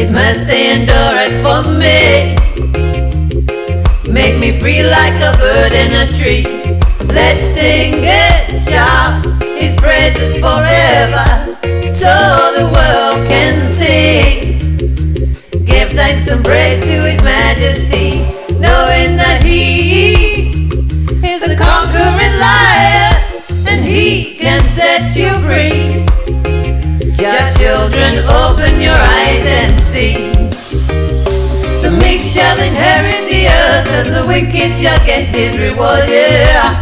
His mercy endureth for me. Make me free like a bird in a tree. Let's sing it, shout His praises forever, so the world can see. Give thanks and praise to His Majesty, knowing that He is the conquering lion and He can set you free. Children, open your eyes and see. The meek shall inherit the earth, and the wicked shall get his reward. Yeah.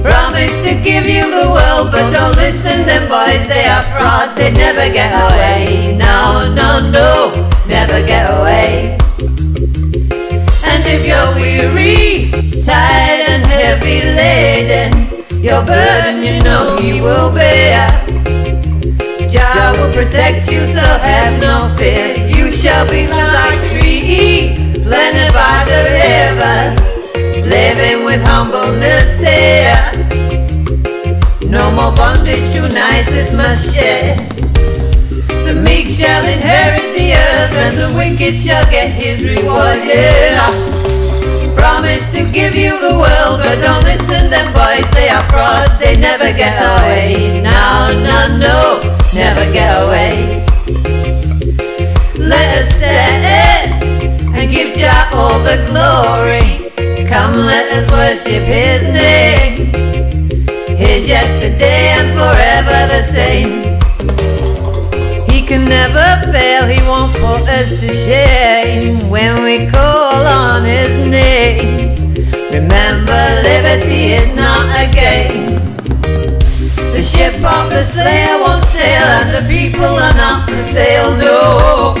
Promise to give you the world, but don't listen, them boys, they are fraud, they never get away. No, no, no, never get away. And if you're weary, tired, and heavy laden, your burden you know you will bear. Jah will protect you, so have no fear. You shall be like trees planted by the river, living with humbleness there. No more bondage, true niceness must share. The meek shall inherit the earth, and the wicked shall get his reward. Yeah. Promise to give you the world, but don't listen, them boys, they are fraud, they never get away. Never get away. Let us set it and give Jah all the glory. Come, let us worship His name. His yesterday and forever the same. He can never fail, He won't put us to shame when we call on His name. Remember, liberty is not a game. The ship of the slayer won't sail, and the people are not for sale, no.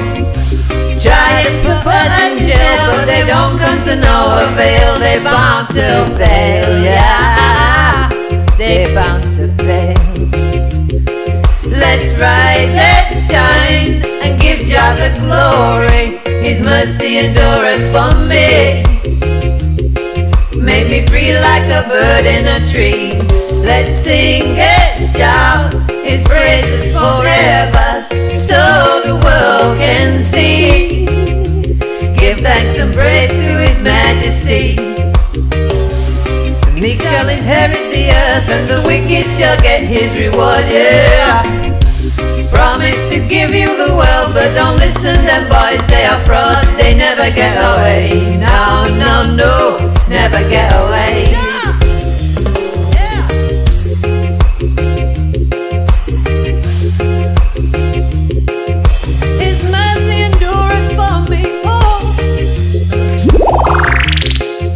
Trying to put us in jail, but they don't come to no avail. They bound to fail, yeah. They bound to fail. Let's rise and shine and give Jah the glory. His mercy endureth for me. Make me free like a bird in a tree. Let's sing it shout His praises forever so the world can see. Give thanks and praise to His Majesty. The meek shall inherit the earth and the wicked shall get his reward. Yeah. Promise to give you the world, but don't listen. Them boys, they are fraud. They never get away. No, no, no, never get away.